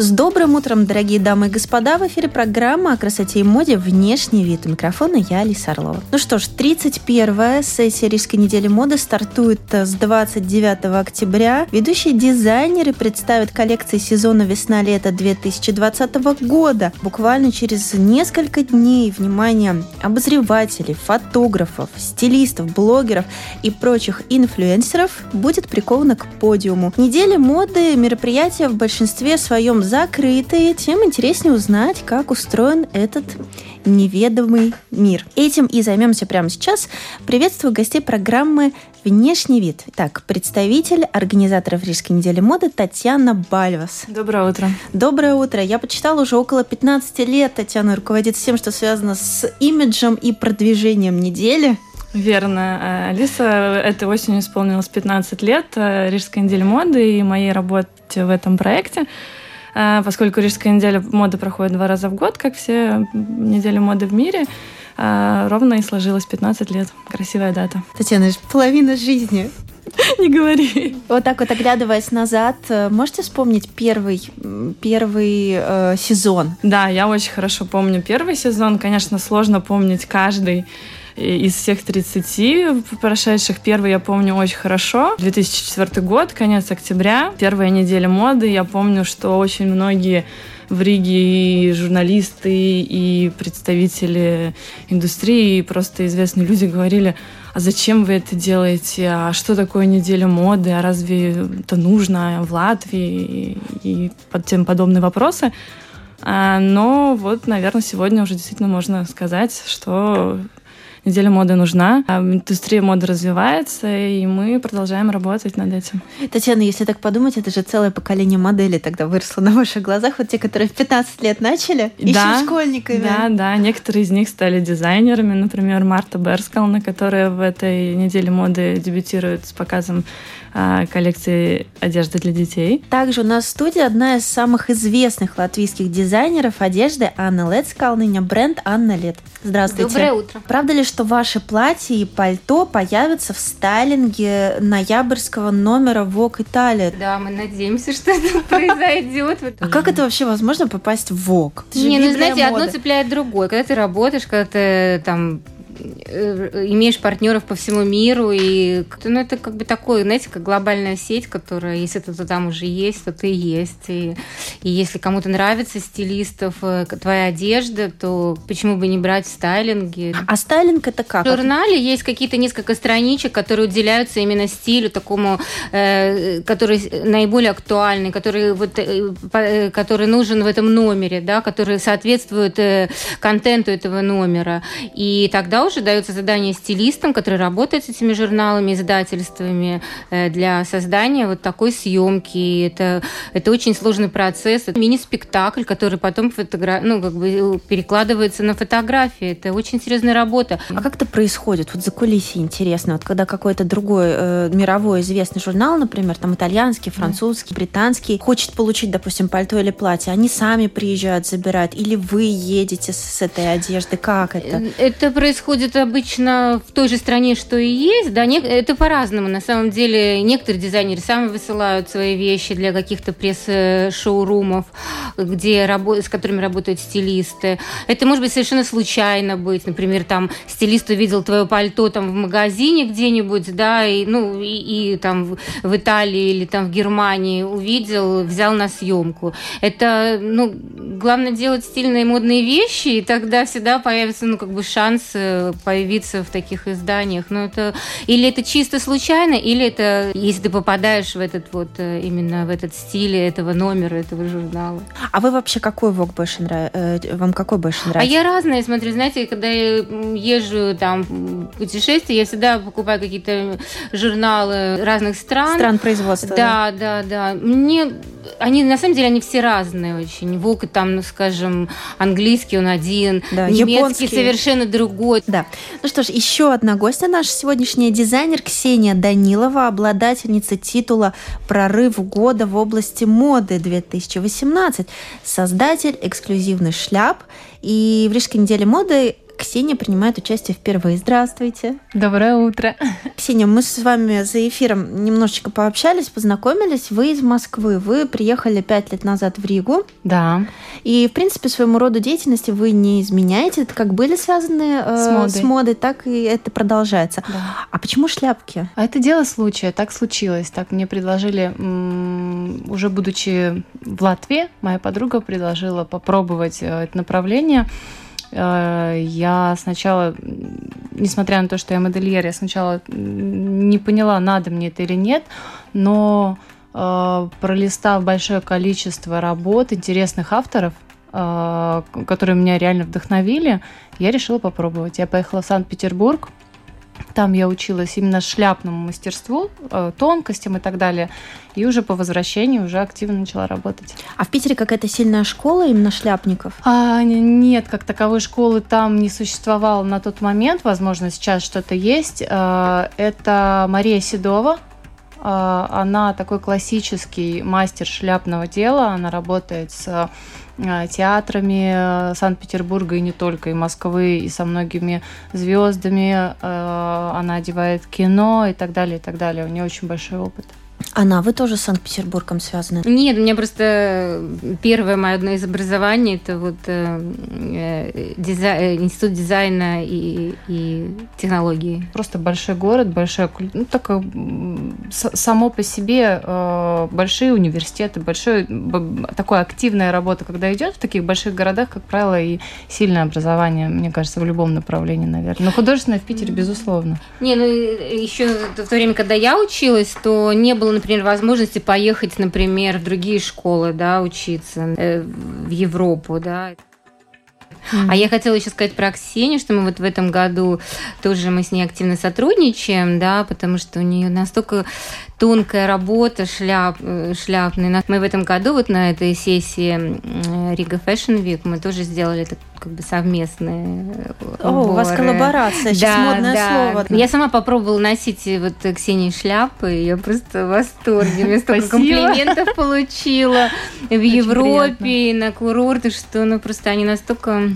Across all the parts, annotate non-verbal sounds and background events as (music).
С добрым утром, дорогие дамы и господа! В эфире программа о красоте и моде «Внешний вид». У микрофона я, Алиса Орлова. Ну что ж, 31-я сессия Рижской недели моды стартует э, с 29 октября. Ведущие дизайнеры представят коллекции сезона весна-лето 2020 года. Буквально через несколько дней, внимание, обозревателей, фотографов, стилистов, блогеров и прочих инфлюенсеров будет приковано к подиуму. Неделя моды – мероприятия в большинстве своем закрытые, тем интереснее узнать, как устроен этот неведомый мир. Этим и займемся прямо сейчас. Приветствую гостей программы «Внешний вид». Так, представитель организаторов Рижской недели моды Татьяна Бальвас. Доброе утро. Доброе утро. Я почитала уже около 15 лет. Татьяна руководит всем, что связано с имиджем и продвижением недели. Верно. Э, Алиса этой осенью исполнилось 15 лет э, Рижской недели моды и моей работе в этом проекте. А, поскольку Рижская неделя моды проходит два раза в год, как все недели моды в мире, а, ровно и сложилось 15 лет. Красивая дата. Татьяна, половина жизни. (laughs) Не говори. Вот так вот, оглядываясь назад, э, можете вспомнить первый, первый э, сезон? Да, я очень хорошо помню первый сезон. Конечно, сложно помнить каждый из всех 30 прошедших. Первый я помню очень хорошо. 2004 год, конец октября, первая неделя моды. Я помню, что очень многие в Риге и журналисты, и представители индустрии, и просто известные люди говорили, а зачем вы это делаете, а что такое неделя моды, а разве это нужно в Латвии и, и тем подобные вопросы. А, но вот, наверное, сегодня уже действительно можно сказать, что неделя моды нужна. А индустрия моды развивается, и мы продолжаем работать над этим. Татьяна, если так подумать, это же целое поколение моделей тогда выросло на ваших глазах. Вот те, которые в 15 лет начали, да, еще школьниками. Да, да. Некоторые из них стали дизайнерами. Например, Марта Берскална, которая в этой неделе моды дебютирует с показом коллекции одежды для детей. Также у нас в студии одна из самых известных латвийских дизайнеров одежды Анна Лет Скалныня, бренд Анна Лет. Здравствуйте. Доброе утро. Правда ли, что ваши платья и пальто появятся в стайлинге ноябрьского номера Vogue Италия? Да, мы надеемся, что это (laughs) произойдет. А как это вообще возможно попасть в Vogue? Не, ну знаете, одно цепляет другое. Когда ты работаешь, когда ты там имеешь партнеров по всему миру, и ну, это как бы такое, знаете, как глобальная сеть, которая, если ты там уже есть, то ты есть. И, и если кому-то нравится стилистов, э, твоя одежда, то почему бы не брать в стайлинге? А стайлинг это как? В журнале есть какие-то несколько страничек, которые уделяются именно стилю такому, э, который наиболее актуальный, который, вот, э, э который нужен в этом номере, да, который соответствует э, контенту этого номера. И тогда уже дается задание стилистам, которые работают с этими журналами, издательствами э, для создания вот такой съемки. Это, это очень сложный процесс. Это мини-спектакль, который потом фотогра... ну, как бы перекладывается на фотографии. Это очень серьезная работа. А как это происходит? Вот за кулисье интересно. Вот когда какой-то другой э, мировой известный журнал, например, там итальянский, французский, британский, хочет получить, допустим, пальто или платье, они сами приезжают, забирают, или вы едете с этой одежды? Как это? Э, это происходит происходит обычно в той же стране, что и есть, да, это по-разному. На самом деле, некоторые дизайнеры сами высылают свои вещи для каких-то пресс-шоурумов, где с которыми работают стилисты. Это может быть совершенно случайно быть. Например, там стилист увидел твое пальто там в магазине где-нибудь, да, и, ну, и, и там в Италии или там в Германии увидел, взял на съемку. Это, ну, главное делать стильные модные вещи, и тогда всегда появится, ну, как бы шанс э, появиться в таких изданиях. Но это или это чисто случайно, или это если ты попадаешь в этот вот э, именно в этот стиль этого номера этого журнала. А вы вообще какой вок больше нравится? Э, вам какой больше нравится? А я разные смотрю. Знаете, когда я езжу там путешествия, я всегда покупаю какие-то журналы разных стран. Стран производства. Да, да, да. да. Мне они, на самом деле, они все разные очень. Волк, там, ну, скажем, английский он один, Да, немецкий японский. совершенно другой. Да. Ну что ж, еще одна гостья наша сегодняшняя дизайнер Ксения Данилова, обладательница титула «Прорыв года в области моды 2018», создатель эксклюзивных шляп. И в Рижской неделе моды Ксения принимает участие впервые. Здравствуйте. Доброе утро. Ксения, мы с вами за эфиром немножечко пообщались, познакомились. Вы из Москвы, вы приехали пять лет назад в Ригу. Да. И, в принципе, своему роду деятельности вы не изменяете. Это как были связаны э, С модой. с модой, так и это продолжается. А почему шляпки? А это дело случая, так случилось. Так мне предложили, уже будучи в Латвии, моя подруга предложила попробовать э, это направление. Э, Я сначала, несмотря на то, что я модельер, я сначала не поняла, надо мне это или нет, но э, пролистав большое количество работ интересных авторов, э, которые меня реально вдохновили, я решила попробовать. Я поехала в Санкт-Петербург, Там я училась именно шляпному мастерству, э, тонкостям и так далее. И уже по возвращении уже активно начала работать. А в Питере какая-то сильная школа именно шляпников? А, нет, как таковой школы там не существовало на тот момент. Возможно, сейчас что-то есть. Э, Это Мария Седова. Э, Она такой классический мастер шляпного дела. Она работает с театрами э, Санкт-Петербурга и не только, и Москвы, и со многими звездами. Э, Она одевает кино и так далее, и так далее. У нее очень большой опыт. Анна, вы тоже с Санкт-Петербургом связаны? Нет, у меня просто первое мое одно из образований это вот э, э, дизай- э, институт дизайна и, и технологий. Просто большой город, большое, куль- ну, с- само по себе э, большие университеты, большое, б- такая активная работа, когда идет в таких больших городах, как правило, и сильное образование, мне кажется, в любом направлении, наверное. Но художественное в Питере, безусловно. Не, ну еще в то время, когда я училась, то не было, например, возможности поехать, например, в другие школы, да, учиться э, в Европу, да. А я хотела еще сказать про Ксению, что мы вот в этом году тоже мы с ней активно сотрудничаем, да, потому что у нее настолько тонкая работа шляп, э, шляпная. Мы в этом году вот на этой сессии м, Рига Fashion Week мы тоже сделали так, как бы совместные э, О, у вас уборы. коллаборация, сейчас Да, модное да. слово. Я сама попробовала носить э, вот э, Ксении шляпы, и я просто в восторге. Я столько Спасибо. комплиментов получила в Европе, на курорты, что ну просто они настолько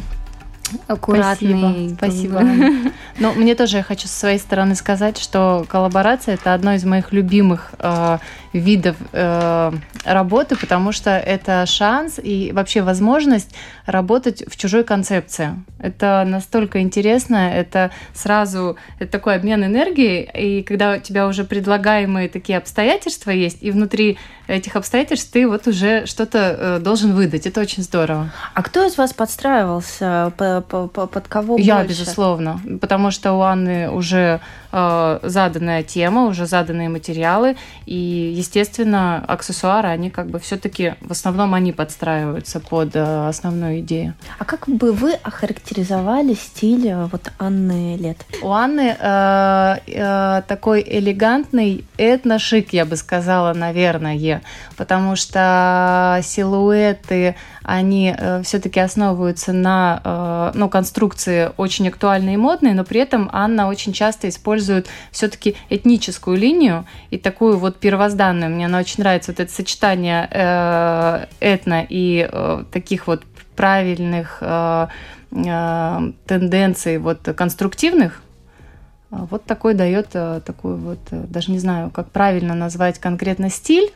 аккуратные. Спасибо. бы. (laughs) Но мне тоже я хочу со своей стороны сказать, что коллаборация это одно из моих любимых э, видов э, работы, потому что это шанс и вообще возможность работать в чужой концепции. Это настолько интересно, это сразу это такой обмен энергией, и когда у тебя уже предлагаемые такие обстоятельства есть, и внутри этих обстоятельств ты вот уже что-то э, должен выдать. Это очень здорово. А кто из вас подстраивался? По- по- по- под кого Я, больше? безусловно, потому что у Анны уже э, заданная тема, уже заданные материалы, и, естественно, аксессуары, они как бы все-таки, в основном они подстраиваются под э, основную идею. А как бы вы охарактеризовали стиль э, вот Анны Лет? У Анны э, э, такой элегантный этношик, я бы сказала, наверное, потому что силуэты, они все-таки основываются на э, ну, конструкции очень актуальные и модные, но при этом Анна очень часто использует все-таки этническую линию и такую вот первозданную. Мне она очень нравится, вот это сочетание э, этно и э, таких вот правильных э, э, тенденций вот конструктивных, вот такой дает э, такую вот, э, даже не знаю, как правильно назвать конкретно стиль,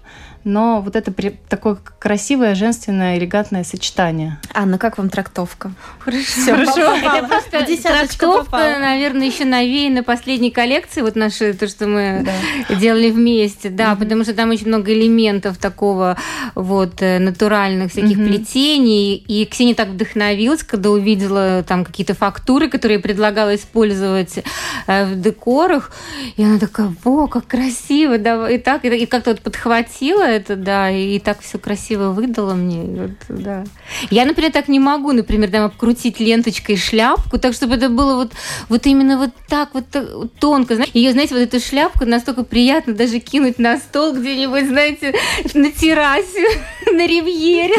но вот это при- такое красивое, женственное, элегантное сочетание. Анна, как вам трактовка? Хорошо. Хорошо. Это просто трактовка, попала. наверное, еще навеяна последней коллекции, вот наши, то, что мы Да. делали вместе, да, потому что там очень много элементов такого вот э, натуральных всяких Мгм. плетений, и Ксения так вдохновилась, когда увидела там какие-то фактуры, которые я предлагала использовать в декорах. И она такая, о, как красиво, да, и так, и, как-то вот подхватила это, да, и, так все красиво выдала мне. Вот, да. Я, например, так не могу, например, там обкрутить ленточкой шляпку, так, чтобы это было вот, вот именно вот так вот тонко. Знаете, ее, знаете, вот эту шляпку настолько приятно даже кинуть на стол где-нибудь, знаете, на террасе, (laughs) на ривьере.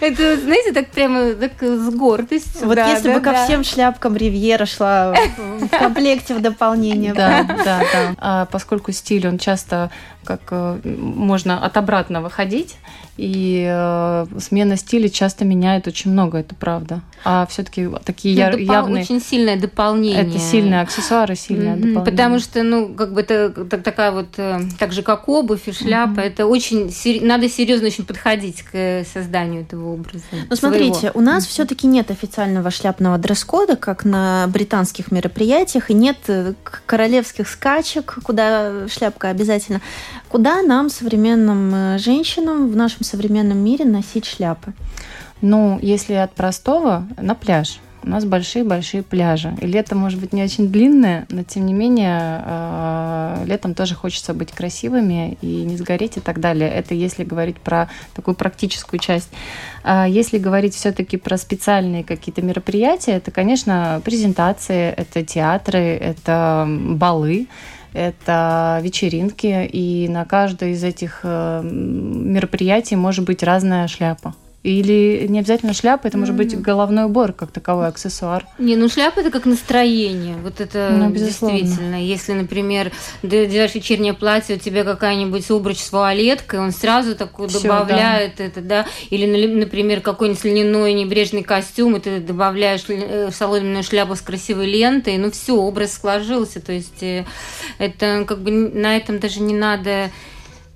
Это, знаете, так прямо так с гордостью. Вот если бы ко всем шляпкам ривьера шла в комплекте в дополнение. Да, да, да. А поскольку стиль, он часто как э, можно от обратно выходить, и э, смена стиля часто меняет очень много, это правда. А все-таки такие ну, допол- явные... Очень сильное дополнение. Это сильные аксессуары, сильное mm-hmm. дополнение. Потому что, ну, как бы это так, такая вот, э, так же, как обувь и шляпа, mm-hmm. это очень... Надо серьезно очень подходить к созданию этого образа. Ну, смотрите, у нас mm-hmm. все-таки нет официального шляпного дресс-кода, как на британских мероприятиях, и нет э, королевских скачек, куда шляпка обязательно. Куда нам, современным женщинам в нашем современном мире носить шляпы? Ну, если от простого, на пляж. У нас большие-большие пляжи. И лето может быть не очень длинное, но тем не менее э, летом тоже хочется быть красивыми и не сгореть и так далее. Это если говорить про такую практическую часть. А если говорить все-таки про специальные какие-то мероприятия, это, конечно, презентации, это театры, это балы это вечеринки, и на каждое из этих э, мероприятий может быть разная шляпа. Или не обязательно шляпа, это может быть головной убор как таковой аксессуар. Не, ну шляпа это как настроение. Вот это ну, действительно. Если, например, ты делаешь вечернее платье, у тебя какая-нибудь обруч с вуалеткой, он сразу такой Всё, добавляет да. это, да. Или, например, какой-нибудь льняной небрежный костюм, и ты добавляешь э, соломенную шляпу с красивой лентой, ну все, образ сложился. То есть э, это как бы на этом даже не надо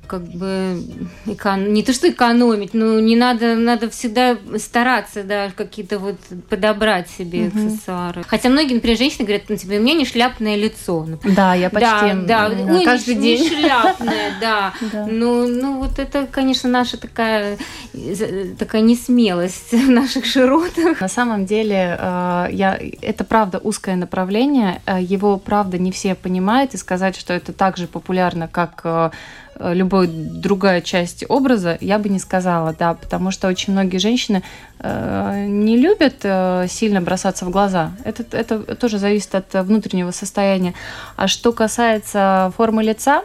как бы экон... не то что экономить, но не надо, надо всегда стараться, да, какие-то вот подобрать себе угу. аксессуары. Хотя многие, например, женщины говорят, ну, тебе, у меня не шляпное лицо. Да, я почти да, да, Ой, каждый не, день. Не шляпное, (laughs) да. Ну, ну, вот это, конечно, наша такая, такая несмелость в наших широтах. На самом деле, э, я, это правда узкое направление, э, его, правда, не все понимают, и сказать, что это так же популярно, как э, любой другая часть образа, я бы не сказала, да, потому что очень многие женщины э, не любят э, сильно бросаться в глаза. Это, это тоже зависит от внутреннего состояния. А что касается формы лица,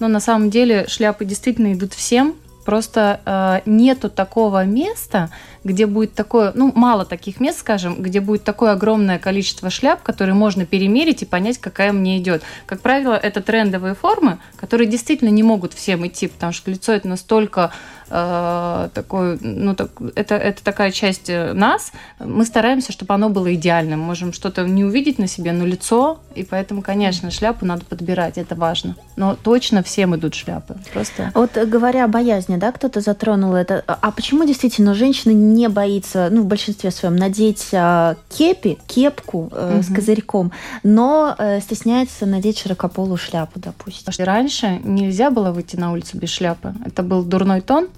ну, на самом деле шляпы действительно идут всем, просто э, нету такого места, где будет такое, ну, мало таких мест, скажем, где будет такое огромное количество шляп, которые можно перемерить и понять, какая мне идет. Как правило, это трендовые формы, которые действительно не могут всем идти, потому что лицо это настолько э, такой, ну, так, это, это такая часть э, нас. Мы стараемся, чтобы оно было идеальным. Можем что-то не увидеть на себе, но лицо, и поэтому, конечно, шляпу надо подбирать, это важно. Но точно всем идут шляпы. Просто. Вот говоря о боязни, да, кто-то затронул это. А почему действительно женщины не боится, ну, в большинстве своем, надеть э, кепи, кепку э, угу. с козырьком, но э, стесняется надеть широкополую шляпу, допустим? Раньше нельзя было выйти на улицу без шляпы. Это был дурной тон.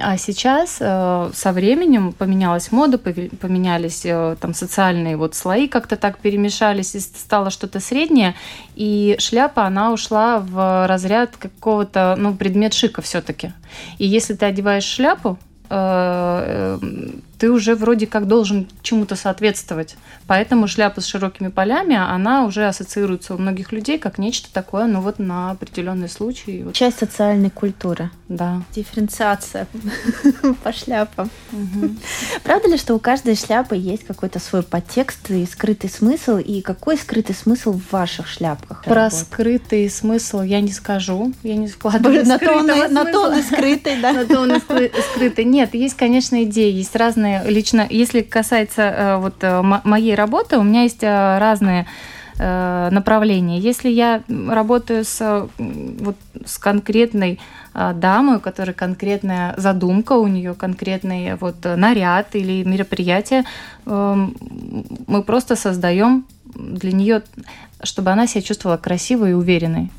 А сейчас э, со временем поменялась мода, поменялись э, там социальные вот слои как-то так перемешались, и стало что-то среднее, и шляпа, она ушла в разряд какого-то, ну, предмет шика все-таки. И если ты одеваешь шляпу, Э, ты уже вроде как должен чему-то соответствовать. Поэтому шляпа с широкими полями, она уже ассоциируется у многих людей как нечто такое, ну вот на определенный случай. Часть социальной культуры. Да. Дифференциация (laughs) по шляпам. (laughs) Правда ли, что у каждой шляпы есть какой-то свой подтекст и скрытый смысл? И какой скрытый смысл в ваших шляпках? Про скрытый смысл я не скажу. Я не складываю на тон скрытый, да? (laughs) На тон скрытый. Нет, нет, есть, конечно, идеи, есть разные. Лично, если касается э, вот э, моей работы, у меня есть э, разные направления. Если я работаю с, вот, с конкретной дамой, у которой конкретная задумка, у нее конкретный вот наряд или мероприятие, эм, мы просто создаем для нее, чтобы она себя чувствовала красивой и уверенной.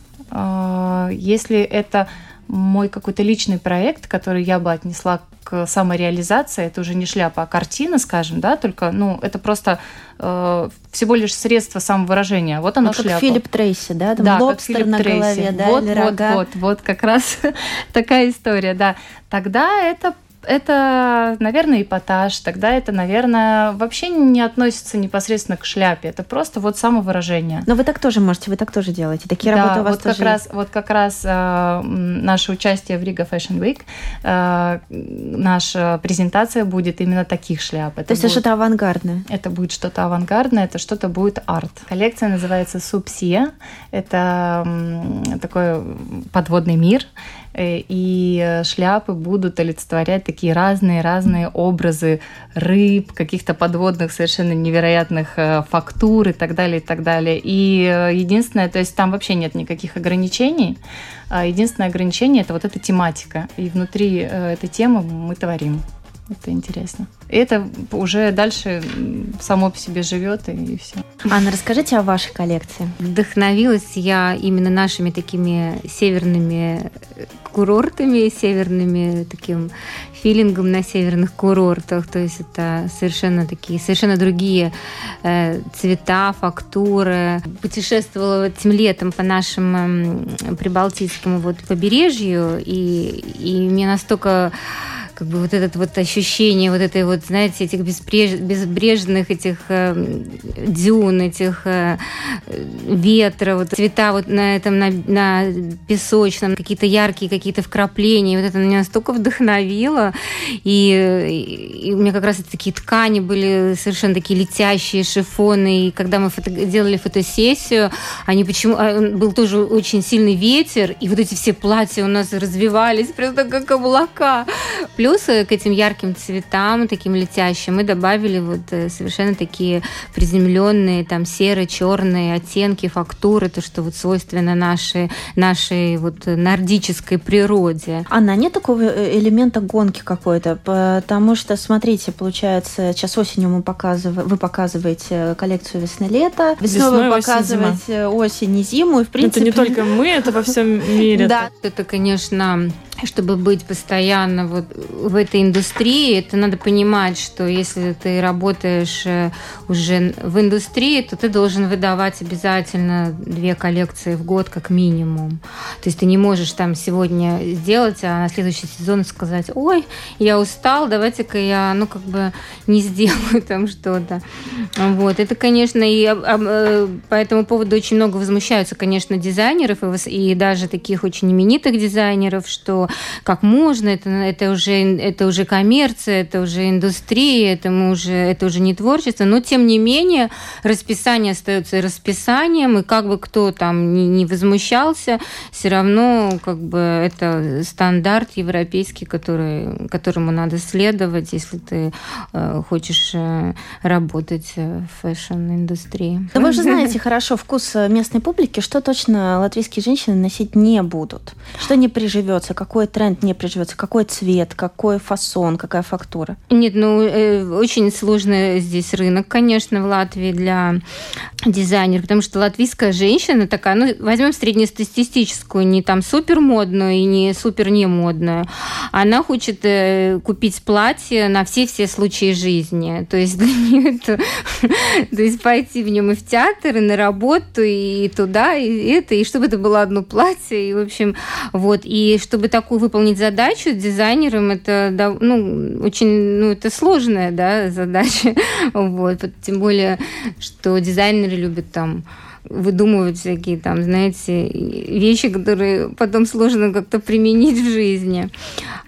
Если это мой какой-то личный проект, который я бы отнесла к самореализации. Это уже не шляпа, а картина, скажем, да, только, ну, это просто э, всего лишь средство самовыражения. Вот оно ну, шляпа. Как Филипп Трейси, да? Там да, лобстер как Филипп на Трейси. голове, да? Вот, вот, вот, вот, как раз (laughs) такая история, да. Тогда это это, наверное, эпатаж. Тогда это, наверное, вообще не относится непосредственно к шляпе. Это просто вот самовыражение. Но вы так тоже можете, вы так тоже делаете. Такие да, работы у вас вот как тоже раз, Вот как раз э, наше участие в Riga Fashion Week, э, наша презентация будет именно таких шляп. Это То есть будет, это что-то авангардное? Это будет что-то авангардное, это что-то будет арт. Коллекция называется Субсия. Это э, такой подводный мир. Э, и шляпы будут олицетворять такие разные-разные образы рыб, каких-то подводных совершенно невероятных э, фактур и так далее, и так далее. И э, единственное, то есть там вообще нет никаких ограничений, а единственное ограничение – это вот эта тематика. И внутри этой темы мы творим. Это интересно. И это уже дальше само по себе живет и, и все. Анна, расскажите о вашей коллекции. Вдохновилась я именно нашими такими северными курортами, северными таким филингом на северных курортах. То есть это совершенно такие, совершенно другие э, цвета, фактуры. Путешествовала этим летом по нашему э, прибалтийскому вот побережью, и, и мне настолько как бы вот это вот ощущение вот этой вот, знаете, этих безбреж... безбрежных этих э, дюн, этих э, ветра, вот цвета вот на этом, на, на песочном, какие-то яркие какие-то вкрапления. вот это меня настолько вдохновило. И, и у меня как раз такие ткани были совершенно такие летящие, шифоны. И когда мы фото... делали фотосессию, они почему... А, был тоже очень сильный ветер, и вот эти все платья у нас развивались просто как облака. Плюс Плюс к этим ярким цветам, таким летящим, мы добавили вот э, совершенно такие приземленные, там, серо-черные оттенки, фактуры, то, что вот свойственно нашей, нашей вот нордической природе. Анна, нет такого э, элемента гонки какой-то? Потому что, смотрите, получается, сейчас осенью мы показываем, вы показываете коллекцию весны-лето, весной, весной вы показываете осень и зиму, и в принципе... Это не только мы, это во всем мире. Да, это, конечно, чтобы быть постоянно вот в этой индустрии, это надо понимать, что если ты работаешь э, уже в индустрии, то ты должен выдавать обязательно две коллекции в год как минимум. То есть ты не можешь там сегодня сделать, а на следующий сезон сказать, ой, я устал, давайте-ка я, ну, как бы не сделаю (laughs) там что-то. Вот. Это, конечно, и э, по этому поводу очень много возмущаются, конечно, дизайнеров и, даже таких очень именитых дизайнеров, что как можно, это, это, уже, это уже коммерция, это уже индустрия, это, мы уже, это уже не творчество, но тем не менее расписание остается расписанием, и как бы кто там не, не возмущался, все равно как бы это стандарт европейский, который, которому надо следовать, если ты э, хочешь э, работать в fashion-индустрии. Да вы же знаете хорошо вкус местной публики, что точно латвийские женщины носить не будут, что не приживется, какой тренд не приживется? Какой цвет, какой фасон, какая фактура? Нет, ну, э, очень сложный здесь рынок, конечно, в Латвии для дизайнеров, потому что латвийская женщина такая, ну, возьмем среднестатистическую, не там супер модную и не супер не модную. Она хочет э, купить платье на все-все случаи жизни. То есть для нее это... (laughs) То есть пойти в нем и в театр, и на работу, и туда, и это, и чтобы это было одно платье, и, в общем, вот. И чтобы такую выполнить задачу дизайнером, это ну, очень ну, это сложная да, задача. (laughs) Вот. Тем более, что дизайнеры любят там выдумывать всякие там, знаете, вещи, которые потом сложно как-то применить в жизни.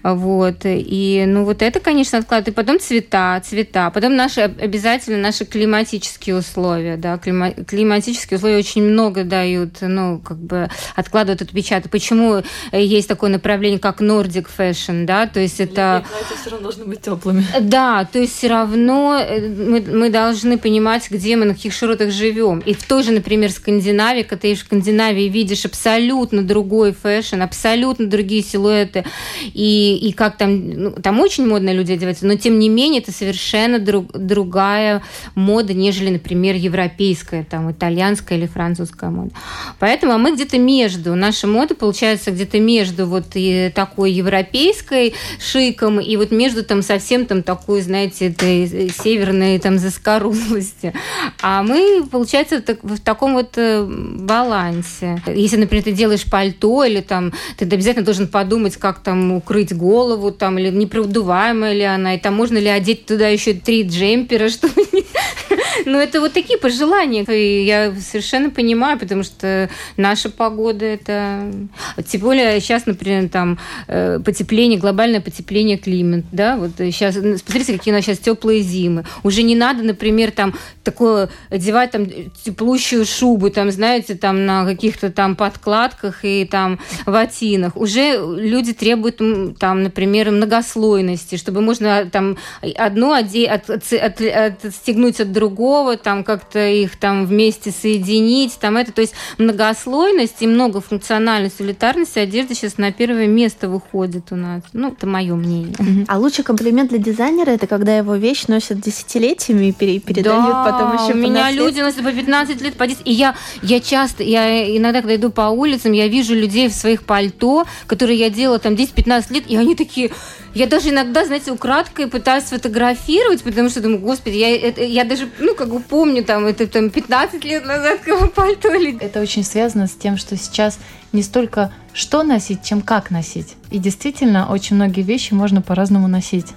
Вот. И, ну, вот это, конечно, откладывает. И потом цвета, цвета. Потом наши, обязательно наши климатические условия, да, Клима, климатические условия очень много дают, ну, как бы откладывают отпечаток. Почему есть такое направление, как Nordic Fashion, да, то есть это... Платья все равно должны быть теплыми. Да, то есть все равно э, мы, мы должны понимать, где мы, на каких широтах живем. И в той же, например, когда ты в Скандинавии видишь абсолютно другой fashion, абсолютно другие силуэты, и, и как там, ну, там очень модно люди одеваются, но тем не менее это совершенно друг, другая мода, нежели, например, европейская, там, итальянская или французская мода. Поэтому а мы где-то между, наша мода получается где-то между вот и такой европейской шиком и вот между там совсем там такой, знаете, этой северной там заскорузлости. А мы, получается, в, в таком вот э, балансе. Если, например, ты делаешь пальто или там, ты обязательно должен подумать, как там укрыть голову, там, или непродуваемая ли она, и там можно ли одеть туда еще три джемпера, (laughs) чтобы (laughs) ну, это вот такие пожелания. И я совершенно понимаю, потому что наша погода это... Тем более сейчас, например, там э, потепление, глобальное потепление климата, да, вот сейчас, смотрите, какие у нас сейчас теплые зимы. Уже не надо, например, там такое одевать там теплущую шубу, там, знаете, там на каких-то там подкладках и там ватинах. Уже люди требуют там, например, многослойности, чтобы можно там одну оде... от... От... От... отстегнуть от другого, там как-то их там вместе соединить, там это, то есть многослойность и многофункциональность, солитарность одежды сейчас на первое место выходит у нас. Ну, это мое мнение. А лучший комплимент для дизайнера это когда его вещь носят десятилетиями и передают да, потом еще у меня люди носят по 15 лет по 10. И я, я часто, я иногда, когда иду по улицам, я вижу людей в своих пальто, которые я делала там 10-15 лет, и они такие, я даже иногда, знаете, украдкой пытаюсь сфотографировать, потому что думаю, господи, я, это, я даже, ну, как бы помню, там, это там 15 лет назад кого пальто. Это очень связано с тем, что сейчас не столько что носить, чем как носить. И действительно, очень многие вещи можно по-разному носить.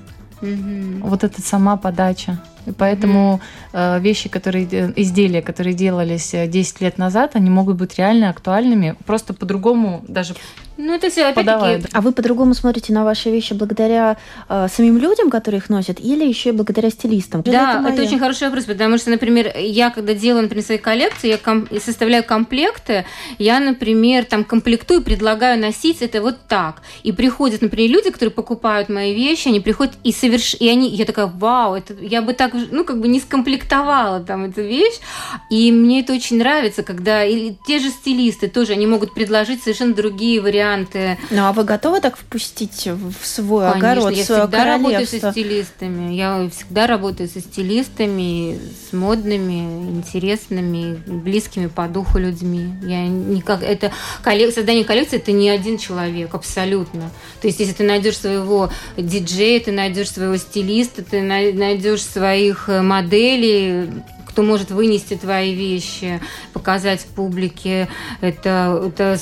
Угу. Вот эта сама подача. И поэтому mm-hmm. вещи, которые изделия, которые делались 10 лет назад, они могут быть реально актуальными, просто по-другому даже ну, это все опять-таки... А вы по-другому смотрите на ваши вещи благодаря э, самим людям, которые их носят, или еще и благодаря стилистам? Да, это, это очень хороший вопрос, потому что, например, я, когда делаю, например, свои коллекции, я ком- составляю комплекты, я, например, там комплектую, предлагаю носить это вот так. И приходят, например, люди, которые покупают мои вещи, они приходят и соверш... И они... Я такая, вау, это... я бы так, ну, как бы не скомплектовала там эту вещь. И мне это очень нравится, когда... Или те же стилисты тоже, они могут предложить совершенно другие варианты. Ну, а вы готовы так впустить в свой Конечно, огород, я свое всегда работаю со стилистами. Я всегда работаю со стилистами, с модными, интересными, близкими по духу людьми. Я никак... Это коллек... создание коллекции это не один человек, абсолютно. То есть, если ты найдешь своего диджея, ты найдешь своего стилиста, ты найдешь своих э, моделей, кто может вынести твои вещи, показать публике. Это, это,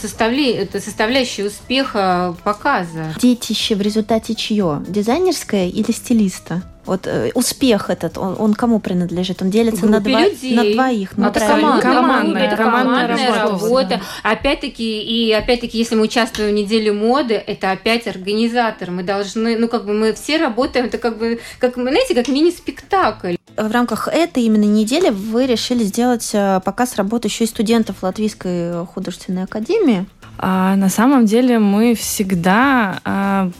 составля, это составляющая успеха показа. Детище в результате чье? Дизайнерское или стилиста? Вот э, успех этот, он, он кому принадлежит? Он делится на, два, на двоих. Ну, это команда, командная, это командная, командная работа. работа. Опять-таки, и опять-таки, если мы участвуем в неделе моды, это опять организатор. Мы должны, ну, как бы мы все работаем, это как бы, как, знаете, как мини-спектакль. В рамках этой именно недели вы решили сделать э, показ работы еще и студентов Латвийской художественной академии. А, на самом деле мы всегда а,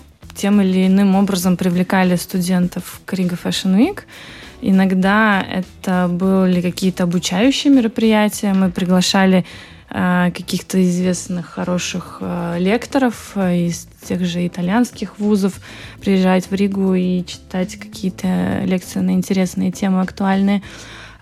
тем или иным образом привлекали студентов к Рига Fashion Week. Иногда это были какие-то обучающие мероприятия. Мы приглашали э, каких-то известных хороших э, лекторов э, из тех же итальянских вузов приезжать в Ригу и читать какие-то лекции на интересные темы актуальные.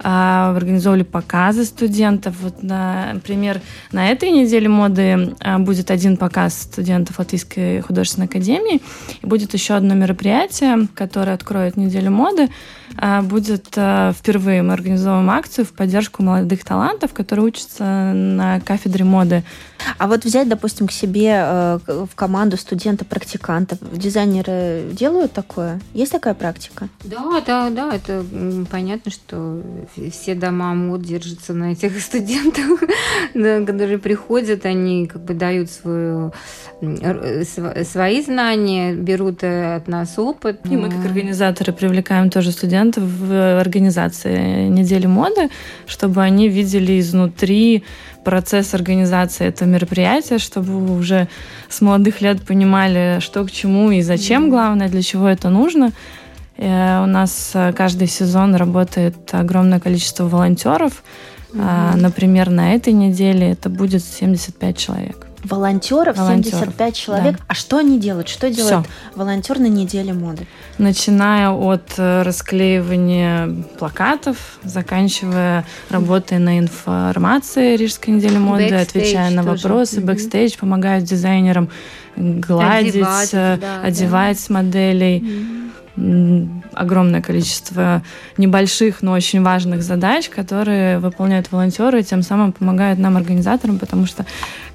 А, организовали показы студентов. Вот, например, на этой неделе моды а, будет один показ студентов Латвийской художественной академии. И будет еще одно мероприятие, которое откроет неделю моды. А, будет впервые мы организовываем акцию в поддержку молодых талантов, которые учатся на кафедре моды. А вот взять, допустим, к себе э, в команду студента-практикантов, дизайнеры делают такое? Есть такая практика? Да, да, да, это понятно, что все дома мод держатся на этих (laughs) студентах, (laughs) которые приходят, они как бы дают свою, свои знания, берут э, от нас опыт. И мы как организаторы привлекаем тоже студентов в организации недели моды, чтобы они видели изнутри процесс организации этого мероприятия, чтобы уже с молодых лет понимали, что к чему и зачем, главное, для чего это нужно. Э, у нас э, каждый сезон работает огромное количество волонтеров. А, например, на этой неделе это будет 75 человек. Волонтеров, волонтеров 75 человек. Да. А что они делают? Что делает Все. волонтер на неделе моды? Начиная от э, расклеивания плакатов, заканчивая работой на информации Рижской недели моды, бэкстейдж отвечая на тоже. вопросы, угу. бэкстейдж, помогают дизайнерам гладить, одевать, э, да, одевать да. моделей. Огромное количество небольших, но очень важных задач, которые выполняют волонтеры, и тем самым помогают нам, организаторам, потому что,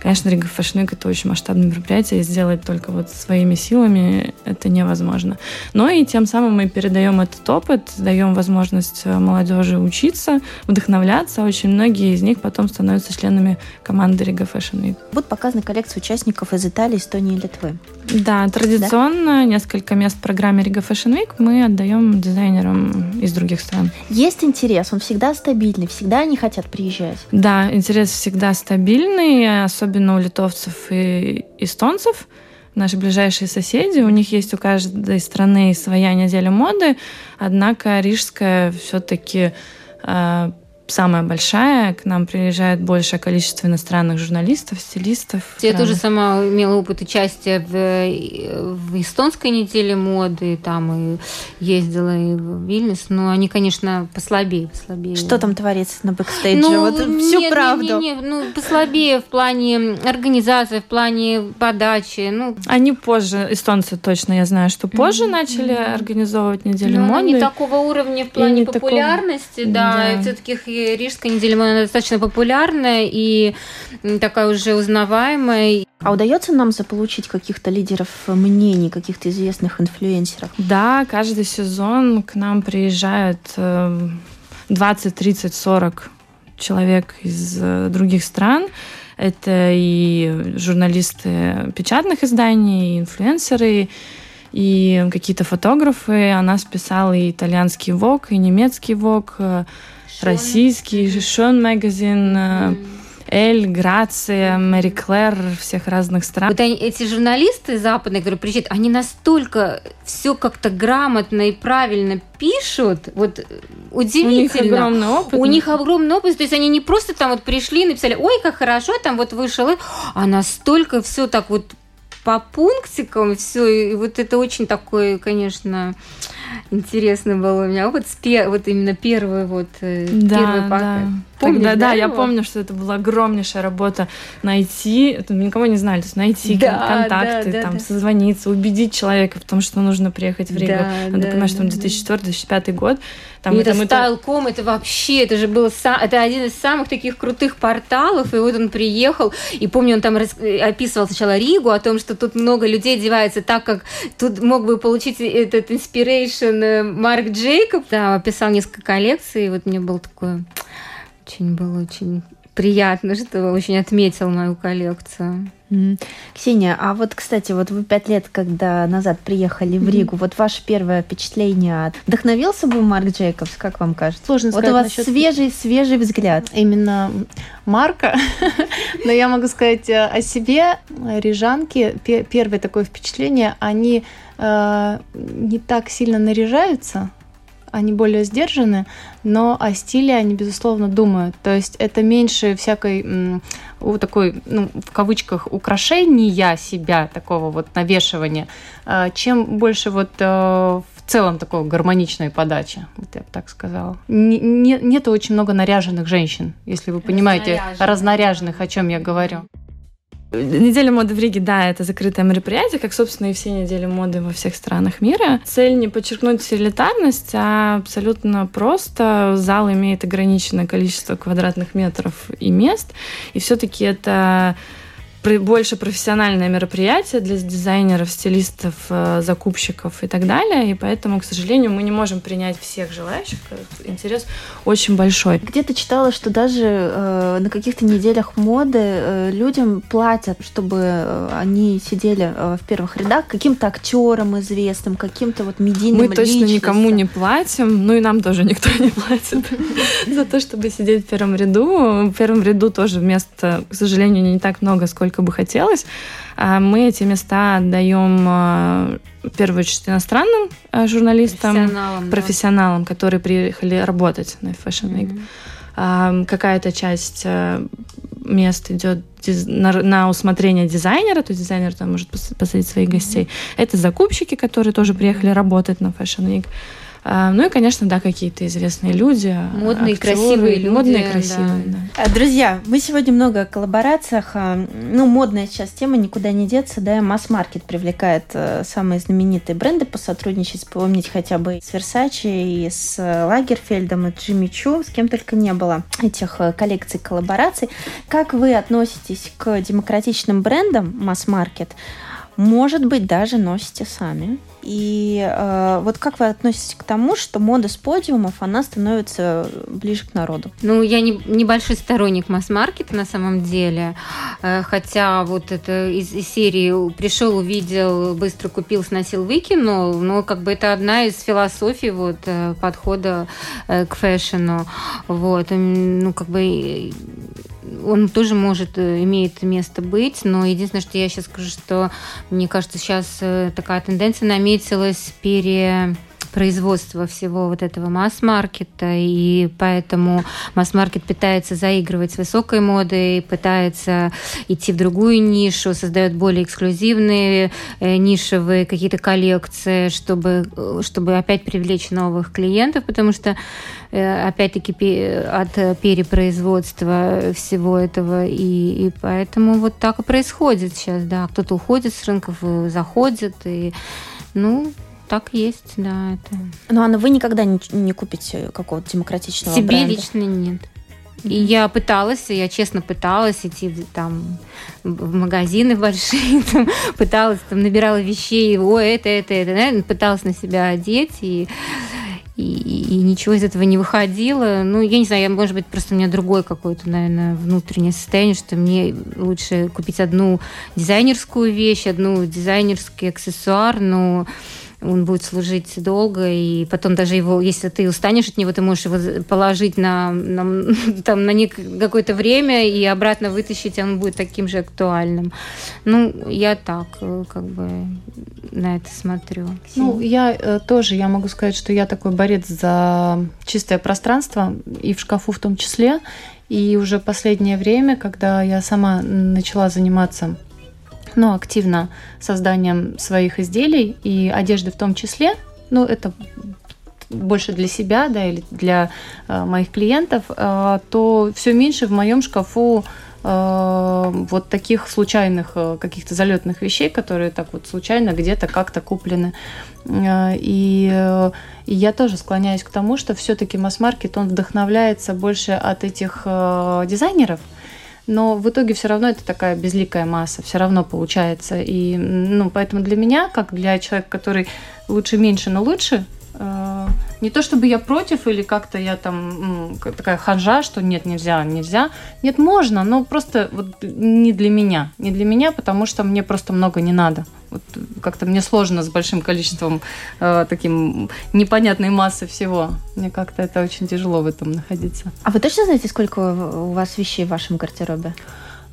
конечно, Riga Fashion Week это очень масштабное мероприятие, и сделать только вот своими силами это невозможно. Но и тем самым мы передаем этот опыт, даем возможность молодежи учиться, вдохновляться. Очень многие из них потом становятся членами команды Рига Fashion Week. Будут показаны коллекции участников из Италии, Эстонии и Литвы. Да, традиционно да? несколько мест в программе Рига Fashion Week мы отдаем дизайнерам из других стран. Есть интерес, он всегда стабильный, всегда они хотят приезжать. Да, интерес всегда стабильный, особенно у литовцев и эстонцев наши ближайшие соседи. У них есть у каждой страны своя неделя моды, однако рижская все-таки э, самая большая. К нам приезжает большее количество иностранных журналистов, стилистов. Я тоже сама имела опыт участия в, в эстонской неделе моды, там и ездила и в Вильнюс, но они, конечно, послабее, послабее. Что там творится на бэкстейдже? Ну, вот всю нет, правду. Нет, нет, ну, послабее в плане организации, в плане подачи. Ну. Они позже, эстонцы точно, я знаю, что позже mm-hmm. начали организовывать неделю но моды. Не такого уровня в плане популярности, такого... да, да. и все-таки Рижская неделя моды достаточно популярная и такая уже узнаваемая. А удается нам заполучить каких-то лидеров мнений, каких-то известных инфлюенсеров? Да, каждый сезон к нам приезжают 20, 30, 40 человек из э, других стран. Это и журналисты печатных изданий, и инфлюенсеры, и какие-то фотографы. О нас писал и итальянский ВОК, и немецкий ВОК, российский, Шон магазин, э, Эль, Грация, Мэри Клэр, всех разных стран. Вот они, эти журналисты западные, которые приезжают, они настолько все как-то грамотно и правильно пишут, вот удивительно. У них огромный опыт. У них огромный опыт, то есть они не просто там вот пришли, написали, ой, как хорошо, там вот вышел, а настолько все так вот по пунктикам все, и вот это очень такой, конечно, интересный был у меня опыт, вот именно первый вот, э, да, первый пока. Да. Помнишь, Тогда, да, да я помню, что это была огромнейшая работа найти, это никого не знали, то есть найти да, контакты, да, да, там, да. созвониться, убедить человека в том, что нужно приехать в Ригу. Да, Надо да, понимать, что там 2004-2005 год. Там, и это Style.com, это вообще, это же был, это один из самых таких крутых порталов, и вот он приехал, и помню, он там описывал сначала Ригу, о том, что тут много людей одевается так, как тут мог бы получить этот inspiration э, Марк Джейкоб. Да, описал несколько коллекций, и вот мне был такой очень было очень приятно, что очень отметил мою коллекцию. Ксения, а вот, кстати, вот вы пять лет, когда назад приехали в Ригу, mm. вот ваше первое впечатление, вдохновился бы Марк Джейкобс, как вам кажется? Сложно вот сказать. у вас насчет... свежий, свежий взгляд. Именно Марка, но я могу сказать э, о себе, рижанки, первое такое впечатление, они э, не так сильно наряжаются, они более сдержаны, но о стиле они, безусловно, думают. То есть это меньше всякой у такой, ну, в кавычках, украшения себя, такого вот навешивания, а, чем больше вот э, в целом такой гармоничной подачи, вот я бы так сказала. Не, не, нету очень много наряженных женщин, если вы понимаете, разнаряженных о чем я говорю. Неделя моды в Риге, да, это закрытое мероприятие, как, собственно, и все недели моды во всех странах мира. Цель не подчеркнуть элитарность, а абсолютно просто. Зал имеет ограниченное количество квадратных метров и мест, и все-таки это больше профессиональное мероприятие для дизайнеров, стилистов, э, закупщиков и так далее. И поэтому, к сожалению, мы не можем принять всех желающих. Интерес очень большой. Где-то читала, что даже э, на каких-то неделях моды э, людям платят, чтобы э, они сидели э, в первых рядах каким-то актерам известным, каким-то вот медийным Мы точно личностям. никому не платим, ну и нам тоже никто не платит (laughs) за то, чтобы сидеть в первом ряду. В первом ряду тоже места, к сожалению, не так много, сколько только бы хотелось. А мы эти места отдаем а, в первую очередь иностранным а, журналистам, профессионалам, профессионалам да. которые приехали работать на Fashion Week. Mm-hmm. Какая-то часть мест идет на, на усмотрение дизайнера, то есть дизайнер там может посадить своих гостей. Mm-hmm. Это закупщики, которые тоже приехали работать на Fashion Week. А, ну и, конечно, да, какие-то известные люди. Модные, актеры, красивые люди. Модные, красивые, да. да. Друзья, мы сегодня много о коллаборациях. А, ну, модная сейчас тема, никуда не деться, да, масс-маркет привлекает э, самые знаменитые бренды посотрудничать, вспомнить хотя бы с Versace и с Лагерфельдом, и Джимми Чу, с кем только не было этих э, коллекций коллабораций. Как вы относитесь к демократичным брендам масс-маркет? Может быть, даже носите сами. И э, вот как вы относитесь к тому, что мода с подиумов, она становится ближе к народу? Ну, я не, небольшой сторонник масс-маркета на самом деле, э, хотя вот это из, из серии «пришел, увидел, быстро купил, сносил, выкинул», но как бы это одна из философий вот э, подхода э, к фэшну. Вот, ну, как бы он тоже может, э, имеет место быть, но единственное, что я сейчас скажу, что мне кажется, сейчас э, такая тенденция наметилась пере производства всего вот этого масс-маркета, и поэтому масс-маркет пытается заигрывать с высокой модой, пытается идти в другую нишу, создает более эксклюзивные э, нишевые какие-то коллекции, чтобы, чтобы опять привлечь новых клиентов, потому что Э, опять-таки от перепроизводства всего этого, и, и поэтому вот так и происходит сейчас, да, кто-то уходит с рынков, э, заходит, и, ну, так есть, да. Это... Ну, Анна, вы никогда не, не купите какого-то демократичного Себе бренда? лично нет. И я пыталась, я честно пыталась идти там в магазины большие, (laughs) там, пыталась, там набирала вещей, о, это, это, это, да, пыталась на себя одеть, и и, и ничего из этого не выходило. Ну, я не знаю, я, может быть, просто у меня другое какое-то, наверное, внутреннее состояние, что мне лучше купить одну дизайнерскую вещь, одну дизайнерский аксессуар, но он будет служить долго, и потом даже его, если ты устанешь от него, ты можешь его положить на, на, (laughs) там, на какое-то время и обратно вытащить, он будет таким же актуальным. Ну, я так э, как бы на это смотрю. Ну, я э, тоже, я могу сказать, что я такой борец за чистое пространство, и в шкафу в том числе. И уже последнее время, когда я сама начала заниматься ну, активно созданием своих изделий и одежды в том числе. Ну, это больше для себя, да, или для э, моих клиентов, э, то все меньше в моем шкафу э, вот таких случайных э, каких-то залетных вещей, которые так вот случайно где-то как-то куплены. Э, и, э, и я тоже склоняюсь к тому, что все-таки масс-маркет, он вдохновляется больше от этих э, дизайнеров, но в итоге все равно это такая безликая масса, все равно получается. И ну, поэтому для меня, как для человека, который лучше меньше, но лучше, не то чтобы я против или как-то я там такая ханжа, что нет, нельзя, нельзя. Нет, можно, но просто вот не для меня. Не для меня, потому что мне просто много не надо. Вот как-то мне сложно с большим количеством э, таким непонятной массы всего. Мне как-то это очень тяжело в этом находиться. А вы точно знаете, сколько у вас вещей в вашем гардеробе?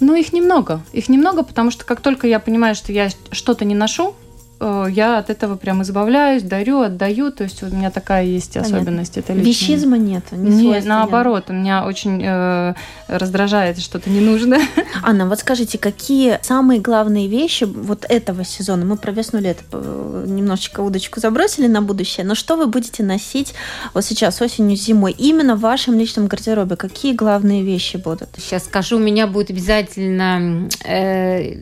Ну, их немного. Их немного, потому что как только я понимаю, что я что-то не ношу, Э, я от этого прям избавляюсь, дарю, отдаю. То есть у меня такая есть Понятно. особенность. Это личная. Вещизма нет? Не нет, наоборот. Нет. Меня очень э, раздражает что-то ненужное. (laughs) Анна, вот скажите, какие самые главные вещи вот этого сезона? Мы про весну лето э, немножечко удочку забросили на будущее, но что вы будете носить вот сейчас осенью, зимой? Именно в вашем личном гардеробе какие главные вещи будут? Сейчас скажу, у меня будет обязательно э,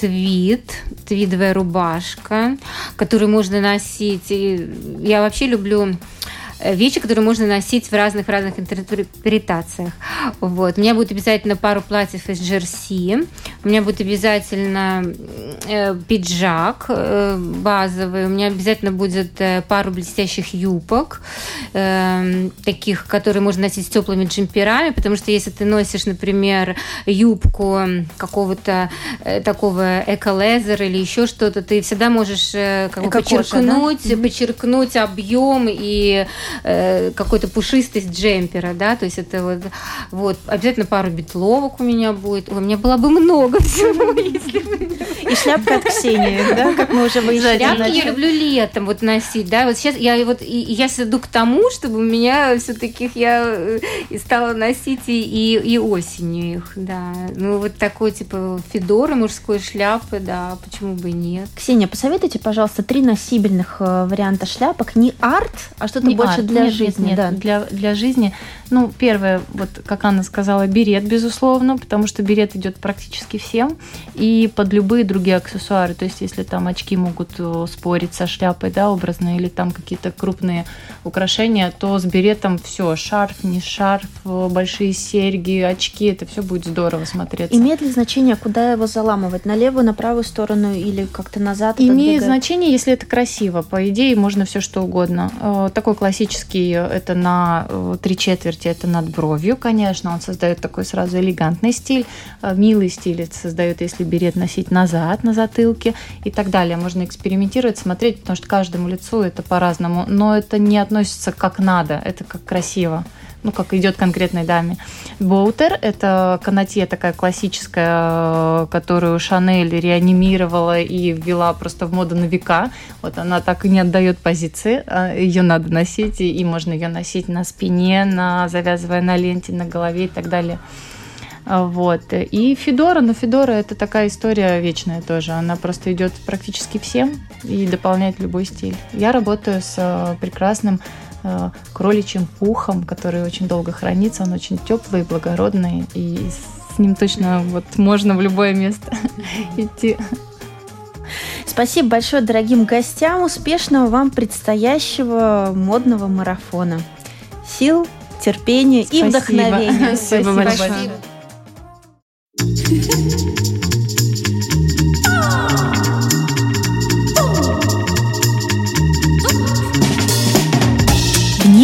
твид, твидовая рубашка, которую можно носить. я вообще люблю вещи, которые можно носить в разных-разных интерпретациях. Вот. У меня будет обязательно пару платьев из джерси. У меня будет обязательно э, пиджак э, базовый. У меня обязательно будет э, пару блестящих юбок, э, таких, которые можно носить с теплыми джемперами, потому что если ты носишь, например, юбку какого-то э, такого эко-лезера или еще что-то, ты всегда можешь э, как бы подчеркнуть, да? подчеркнуть объем и э, какой-то пушистость джемпера, да, то есть это вот, вот обязательно пару битловок у меня будет. у меня было бы много (laughs) всего, если бы... И шляпка от Ксении, (laughs) да, как мы уже выяснили. Шляпки я люблю летом вот носить, да, вот сейчас я вот, я иду к тому, чтобы у меня все-таки я э, стала носить и, и, и осенью их, да. Ну, вот такой, типа, федоры, мужской шляпы, да, почему бы и нет. Ксения, посоветуйте, пожалуйста, три носибельных э, варианта шляпок. Не арт, а что-то больше арт, для нет, жизни. Нет, да. для, для жизни. Ну, первое, вот как Анна сказала, берет, безусловно, потому что берет идет практически всем. И под любые другие аксессуары. То есть, если там очки могут э, спорить со шляпой, да, образно, или там какие-то крупные украшения, то с беретом все, шарф, не шарф, э, большие серьги, очки, это все будет здорово смотреться. Имеет ли значение, куда его заламывать? На левую, на правую сторону или как-то назад? Имеет значение, если это красиво. По идее, можно все что угодно. Э, такой классический, это на три четверти, это над бровью, конечно. Он создает такой сразу элегантный стиль. Милый стиль это создает, если берет носить назад, на затылке и так далее. Можно экспериментировать, смотреть, потому что каждому лицу это по-разному. Но это не относится как надо, это как красиво ну, как идет конкретной даме. Боутер – это канатье такая классическая, которую Шанель реанимировала и ввела просто в моду на века. Вот она так и не отдает позиции. А ее надо носить, и можно ее носить на спине, на, завязывая на ленте, на голове и так далее. А, вот. И Федора, но Федора это такая история вечная тоже. Она просто идет практически всем и дополняет любой стиль. Я работаю с э, прекрасным э, кроличьим пухом, который очень долго хранится. Он очень теплый, благородный, и с ним точно вот можно в любое место (laughs) идти. Спасибо большое дорогим гостям. Успешного вам предстоящего модного марафона. Сил, терпения Спасибо. и вдохновения. (laughs) Спасибо, Спасибо большое.